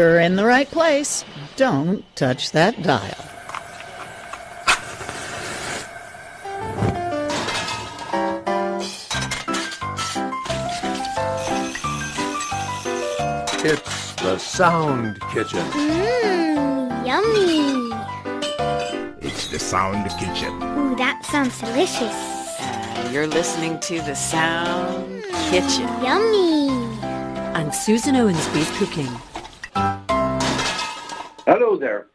You're in the right place. Don't touch that dial. It's the Sound Kitchen. Mmm, yummy. It's the Sound Kitchen. Ooh, that sounds delicious. Uh, you're listening to the Sound mmm, Kitchen. Yummy. I'm Susan Owensby's cooking. Hello there.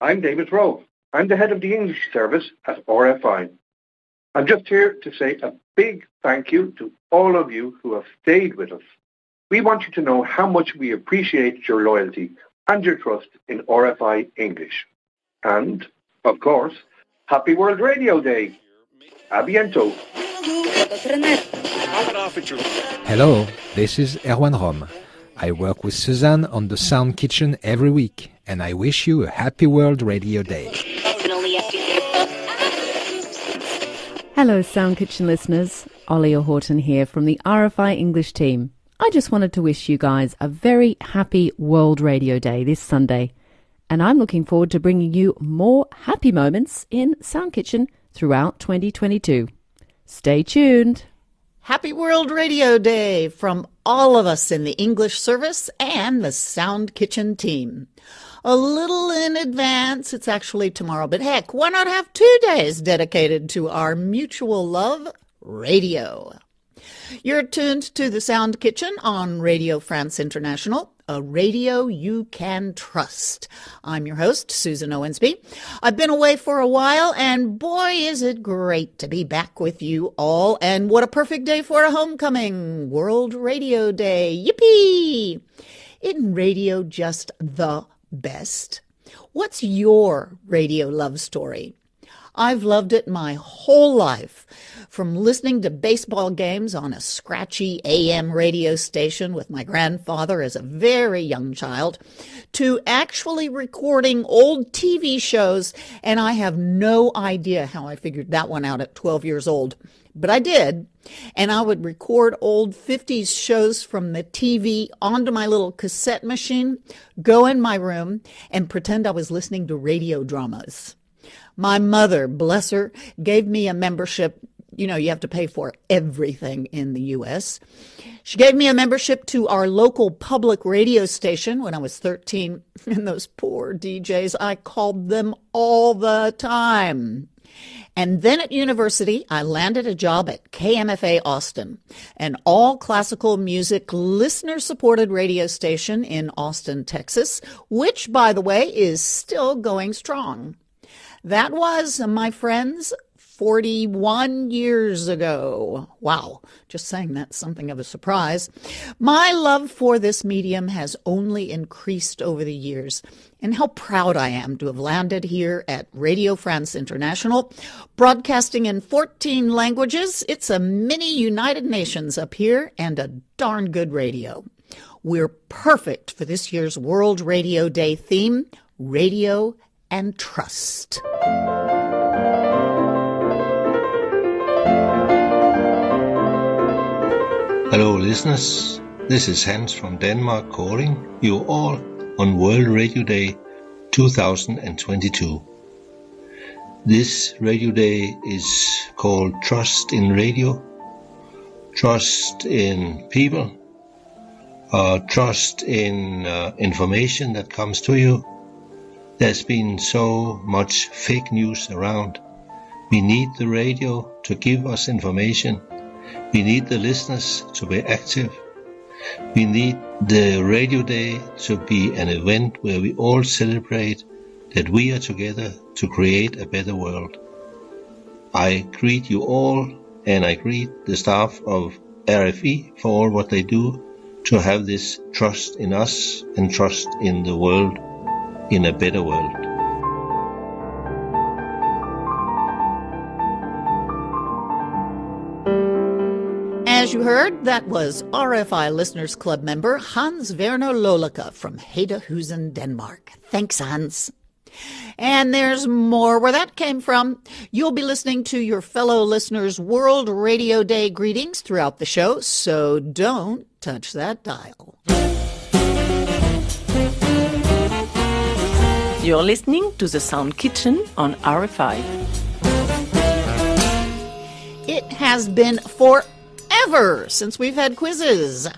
I'm David Rowe. I'm the head of the English service at RFI. I'm just here to say a big thank you to all of you who have stayed with us. We want you to know how much we appreciate your loyalty and your trust in RFI English. And, of course, Happy World Radio Day. A. Hello, this is Erwan Rome. I work with Suzanne on the Sound Kitchen every week, and I wish you a happy World Radio Day. Hello, Sound Kitchen listeners. Ollie Horton here from the RFI English team. I just wanted to wish you guys a very happy World Radio Day this Sunday. And I'm looking forward to bringing you more happy moments in Sound Kitchen throughout 2022. Stay tuned. Happy World Radio Day from all of us in the English service and the Sound Kitchen team. A little in advance, it's actually tomorrow, but heck, why not have two days dedicated to our mutual love, radio? You're tuned to the Sound Kitchen on Radio France International, a radio you can trust. I'm your host, Susan Owensby. I've been away for a while, and boy, is it great to be back with you all. And what a perfect day for a homecoming! World Radio Day. Yippee! Isn't radio just the best? What's your radio love story? I've loved it my whole life. From listening to baseball games on a scratchy AM radio station with my grandfather as a very young child, to actually recording old TV shows, and I have no idea how I figured that one out at 12 years old. But I did. And I would record old 50s shows from the TV onto my little cassette machine, go in my room, and pretend I was listening to radio dramas. My mother, bless her, gave me a membership you know, you have to pay for everything in the U.S. She gave me a membership to our local public radio station when I was 13. And those poor DJs, I called them all the time. And then at university, I landed a job at KMFA Austin, an all classical music listener supported radio station in Austin, Texas, which, by the way, is still going strong. That was, my friends, 41 years ago. Wow, just saying that's something of a surprise. My love for this medium has only increased over the years, and how proud I am to have landed here at Radio France International, broadcasting in 14 languages. It's a mini United Nations up here and a darn good radio. We're perfect for this year's World Radio Day theme radio and trust. Hello, listeners. This is Hans from Denmark calling you all on World Radio Day 2022. This Radio Day is called Trust in Radio, trust in people, uh, trust in uh, information that comes to you. There's been so much fake news around. We need the radio to give us information we need the listeners to be active. We need the radio day to be an event where we all celebrate that we are together to create a better world. I greet you all and I greet the staff of RFI for all what they do to have this trust in us and trust in the world, in a better world. As you heard, that was RFI Listeners Club member Hans Verner Lollike from Hedehusene, Denmark. Thanks, Hans. And there's more where that came from. You'll be listening to your fellow listeners' World Radio Day greetings throughout the show, so don't touch that dial. You're listening to the Sound Kitchen on RFI. It has been forever since we've had quizzes.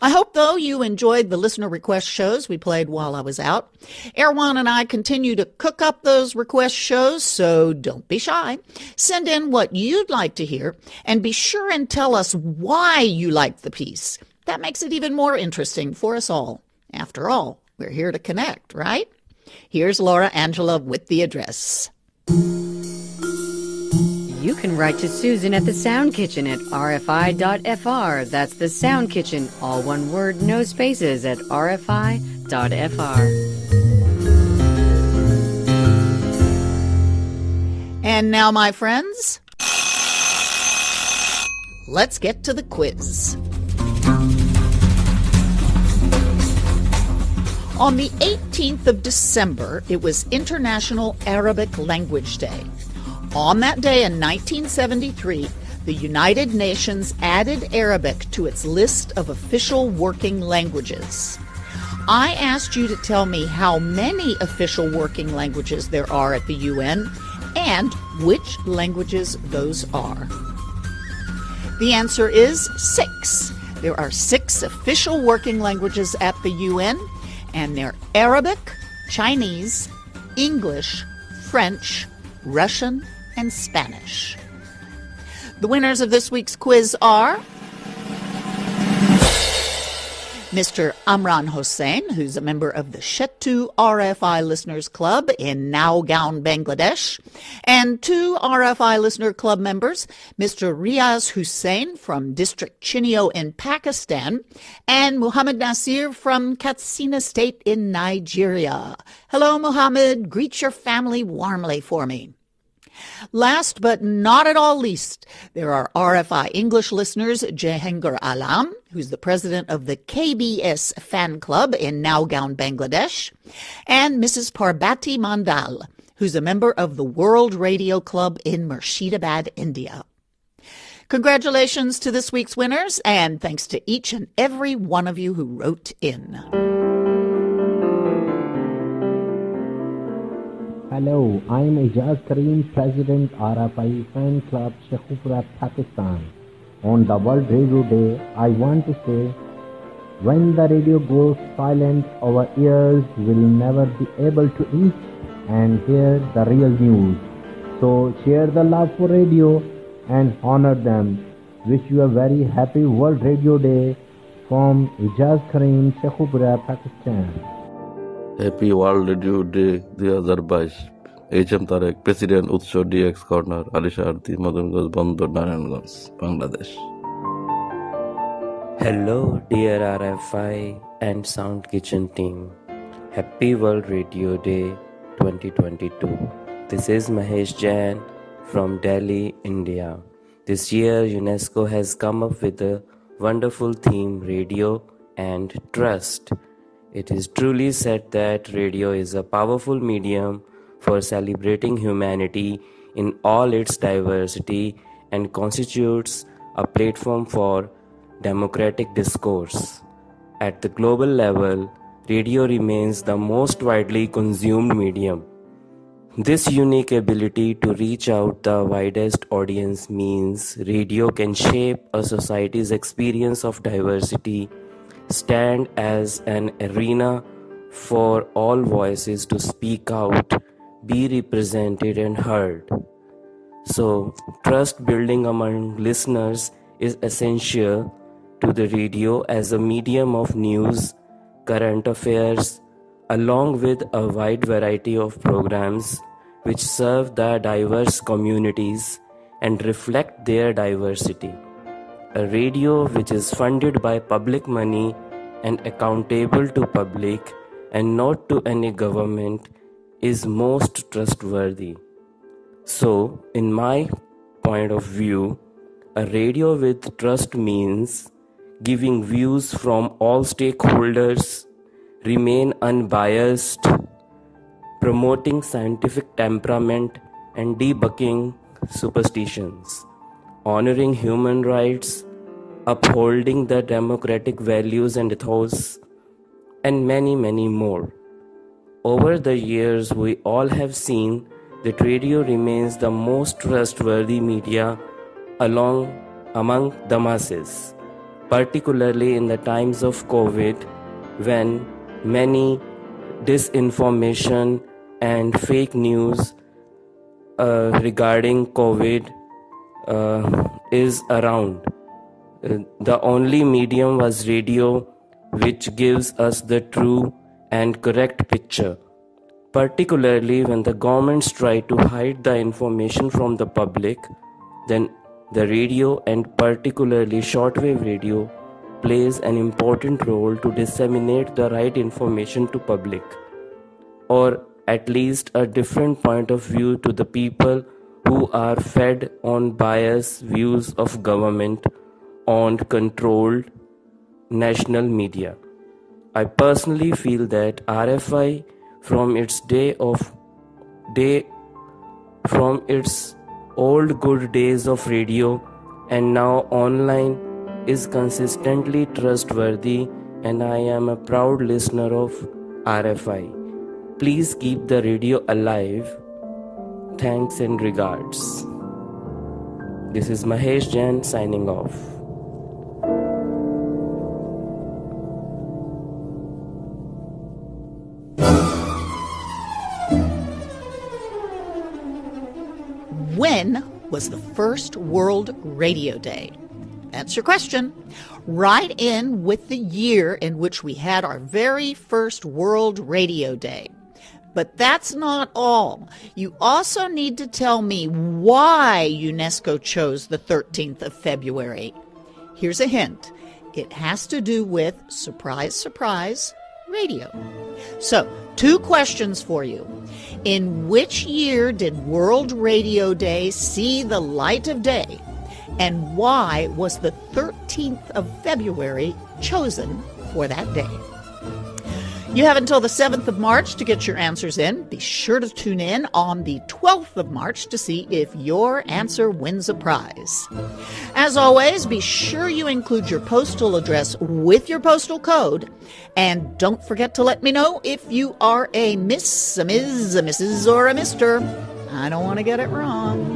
I hope, though, you enjoyed the listener request shows we played while I was out. Erwan and I continue to cook up those request shows, so don't be shy. Send in what you'd like to hear, and be sure and tell us why you like the piece. That makes it even more interesting for us all. After all, we're here to connect, right? Here's Laura Angela with the address. You can write to Susan at the Sound Kitchen at rfi.fr. That's the Sound Kitchen, all one word, no spaces, at rfi.fr. And now, my friends, let's get to the quiz. On the 18th of December, it was International Arabic Language Day. On that day in 1973, the United Nations added Arabic to its list of official working languages. I asked you to tell me how many official working languages there are at the UN and which languages those are. The answer is six. There are six official working languages at the UN, and they're Arabic, Chinese, English, French, Russian, and Spanish. The winners of this week's quiz are Mr. Amran Hossain, who's a member of the Shetu RFI Listeners Club in Naugaon, Bangladesh, and two RFI Listener Club members, Mr. Riaz Hussain from District Chinio in Pakistan, and Muhammad Nasir from Katsina State in Nigeria. Hello, Muhammad. Greet your family warmly for me. Last but not at all least, there are RFI English listeners Jahangir Alam, who's the president of the KBS fan club in Naugaon, Bangladesh, and Mrs. Parbati Mandal, who's a member of the World Radio Club in Murshidabad, India. Congratulations to this week's winners, and thanks to each and every one of you who wrote in. Hello, I am Ijaz Kareem, President RFI Fan Club Shekhupura, Pakistan. On the World Radio Day, I want to say, when the radio goes silent, our ears will never be able to reach and hear the real news. So share the love for radio and honor them. Wish you a very happy World Radio Day from Ijaz Kareem, Shekhupura, Pakistan. Happy world radio day দুই হাজার বাইশ H M Tarique president Utsho DX corner আলিশাহার্দি Madanganj Bandar Narayanganj Bangladesh Hello, dear RFI and Sound Kitchen team. Happy World Radio Day 2022. This is Mahesh Jain from Delhi, India. This year, UNESCO has come up with a wonderful theme radio and trust. it is truly said that radio is a powerful medium for celebrating humanity in all its diversity and constitutes a platform for democratic discourse. At the global level, radio remains the most widely consumed medium. This unique ability to reach out the widest audience means radio can shape a society's experience of diversity, stand as an arena for all voices to speak out, be represented and heard. So, trust building among listeners is essential to the radio as a medium of news, current affairs, along with a wide variety of programs which serve the diverse communities and reflect their diversity. A radio which is funded by public money and accountable to public and not to any government is most trustworthy. So, in my point of view, a radio with trust means giving views from all stakeholders, remain unbiased, promoting scientific temperament and debunking superstitions, honoring human rights, upholding the democratic values and ethos, and many, many more. Over the years, we all have seen that radio remains the most trustworthy media along among the masses, particularly in the times of COVID when many disinformation and fake news uh, regarding COVID uh, is around. The only medium was radio, which gives us the true and correct picture, particularly when the governments try to hide the information from the public, then the radio and particularly shortwave radio plays an important role to disseminate the right information to public or at least a different point of view to the people who are fed on biased views of government owned controlled national media i personally feel that rfi from its day of day from its old good days of radio and now online is consistently trustworthy and I am a proud listener of RFI. Please keep the radio alive. Thanks and regards. This is Mahesh Jain signing off. When was the first World Radio Day? That's your question. Write in with the year in which we had our very first World Radio Day. But that's not all. You also need to tell me why UNESCO chose the 13th of February. Here's a hint it has to do with, surprise, surprise, radio. So, two questions for you. In which year did World Radio Day see the light of day? And why was the 13th of February chosen for that day? You have until the 7th of March to get your answers in. Be sure to tune in on the 12th of March to see if your answer wins a prize. As always, be sure you include your postal address with your postal code. And don't forget to let me know if you are a Miss, a Ms., a Mrs., or a Mister. I don't want to get it wrong.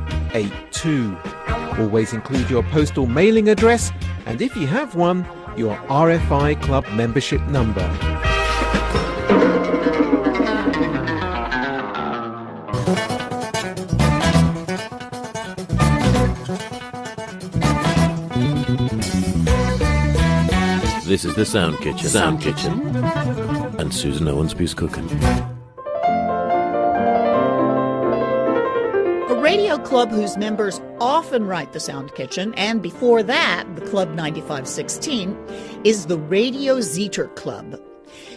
31129682. Always include your postal mailing address and if you have one, your RFI Club membership number. This is the Sound Kitchen. Sound Kitchen. And Susan Owensby's cooking. Club whose members often write the Sound Kitchen, and before that, the Club 9516, is the Radio Zeta Club.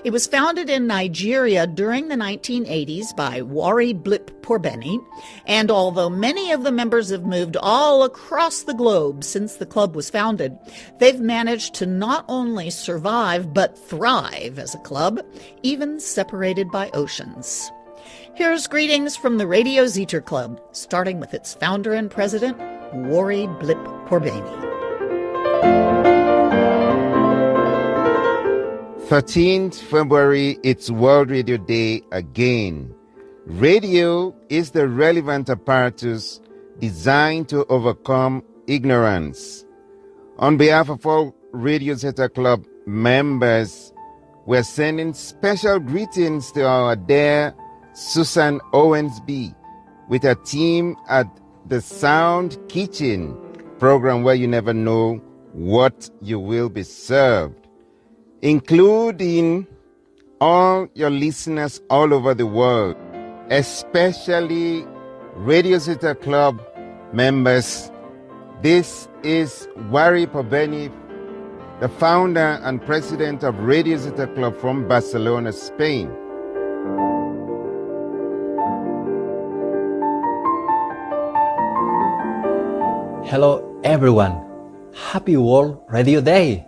It was founded in Nigeria during the 1980s by Wari Blip Porbeni, and although many of the members have moved all across the globe since the club was founded, they've managed to not only survive but thrive as a club, even separated by oceans. Here's greetings from the Radio Zeta Club, starting with its founder and president, Wari Blip Porbeni. 13th February, it's World Radio Day again. Radio is the relevant apparatus designed to overcome ignorance. On behalf of all Radio Zeta Club members, we're sending special greetings to our dear Susan Owensby with her team at the Sound Kitchen program where you never know what you will be served including all your listeners all over the world, especially Radio Zeta Club members, this is Wari Porbeni, the founder and president of Radio Zeta Club from Barcelona, Spain. Hello, everyone. Happy World Radio Day.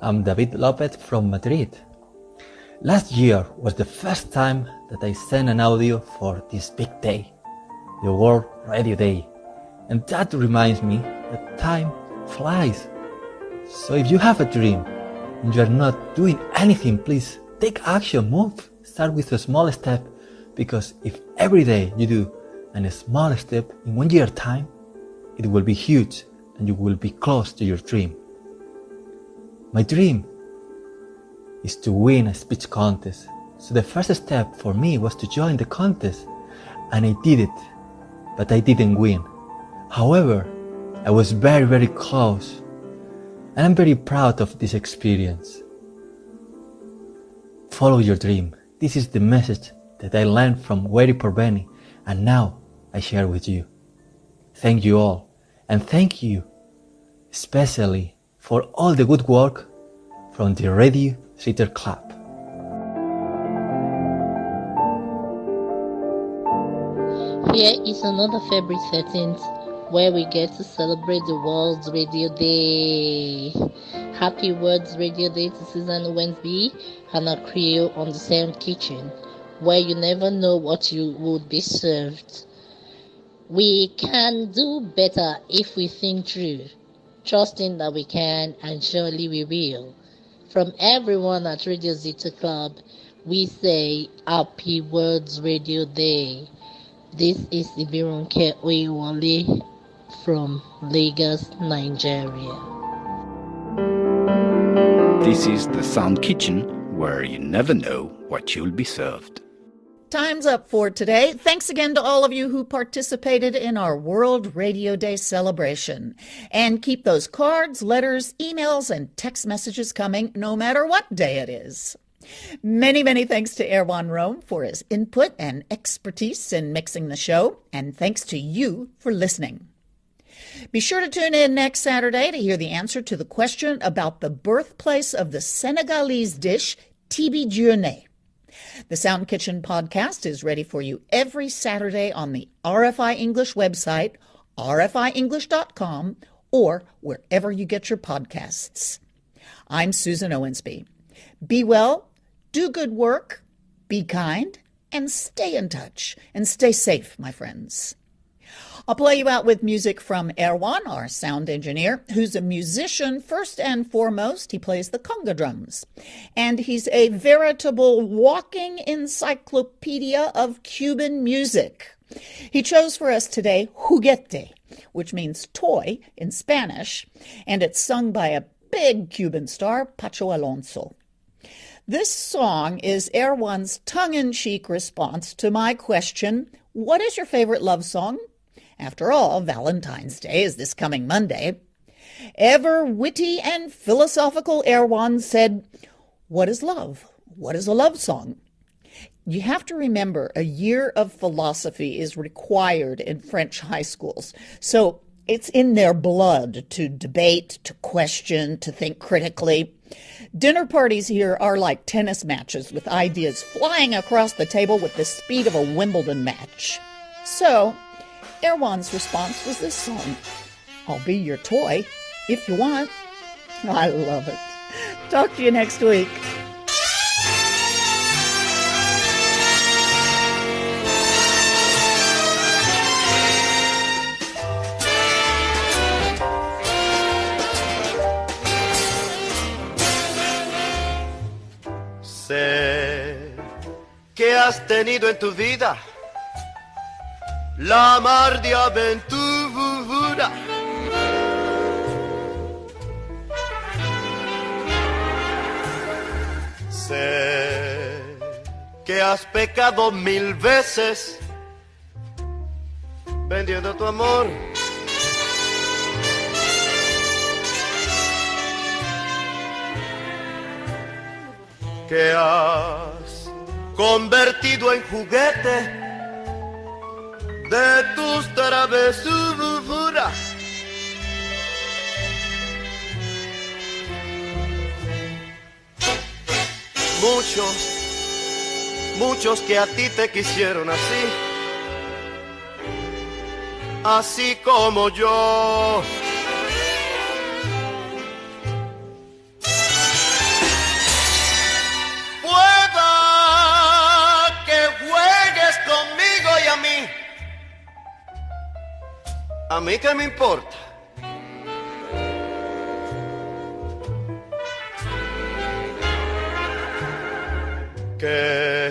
I'm David Lopez from Madrid. Last year was the first time that I sent an audio for this big day, the World Radio Day. And that reminds me that time flies. So if you have a dream and you are not doing anything, please take action, move, start with a small step. Because if every day you do a small step in one year time, it will be huge and you will be close to your dream. My dream is to win a speech contest. So the first step for me was to join the contest and I did it, but I didn't win. However, I was very, very close and I'm very proud of this experience. Follow your dream. This is the message that I learned from Wari Porbeni and now I share with you. Thank you all and thank you especially for all the good work from the Radio Theater Club. Here is another February 13th where we get to celebrate the World's Radio Day. Happy World's Radio Day to Susan Owensby and her crew on the Sound Kitchen, where you never know what you would be served. We can do better if we think through, trusting that we can and surely we will. From everyone at Radio Zeta Club, we say Happy Words Radio Day. This is Ibirunke Oyewole from Lagos, Nigeria. This is the Sound Kitchen, where you never know what you'll be served. Time's up for today. Thanks again to all of you who participated in our World Radio Day celebration. And keep those cards, letters, emails, and text messages coming no matter what day it is. Many, many thanks to Erwan Rome for his input and expertise in mixing the show, and thanks to you for listening. Be sure to tune in next Saturday to hear the answer to the question about the birthplace of the Senegalese dish, thieboudienne. The Sound Kitchen podcast is ready for you every Saturday on the RFI English website, rfienglish.com, or wherever you get your podcasts. I'm Susan Owensby. Be well, do good work, be kind, and stay in touch. And stay safe, my friends. I'll play you out with music from Erwan, our sound engineer, who's a musician first and foremost. He plays the conga drums. And he's a veritable walking encyclopedia of Cuban music. He chose for us today Juguete, which means toy in Spanish, and it's sung by a big Cuban star, Pacho Alonso. This song is Erwan's tongue in cheek response to my question What is your favorite love song? After all, Valentine's Day is this coming Monday. Ever witty and philosophical Erwan said, What is love? What is a love song? You have to remember a year of philosophy is required in French high schools. So it's in their blood to debate, to question, to think critically. Dinner parties here are like tennis matches with ideas flying across the table with the speed of a Wimbledon match. So, Erwan's response was this song I'll be your toy if you want. I love it. Talk to you next week. Sé que has tenido en tu vida la mar de aventura. Sé que has pecado mil veces vendiendo tu amor. Que has convertido en juguete de tus travesuras. Muchos, muchos que a ti te quisieron así, así como yo. A mí qué me importa. Que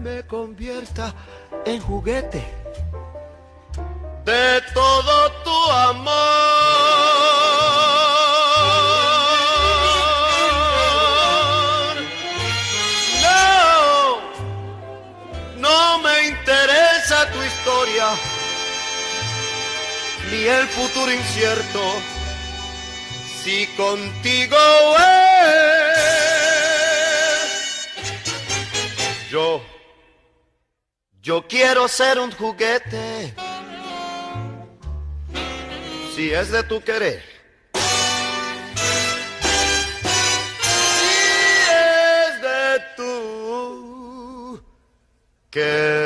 me convierta en juguete de todo tu amor. No, no me interesa tu historia, ni el futuro incierto, si contigo es. Yo, yo quiero ser un juguete, si es de tu querer. Si es de tu querer.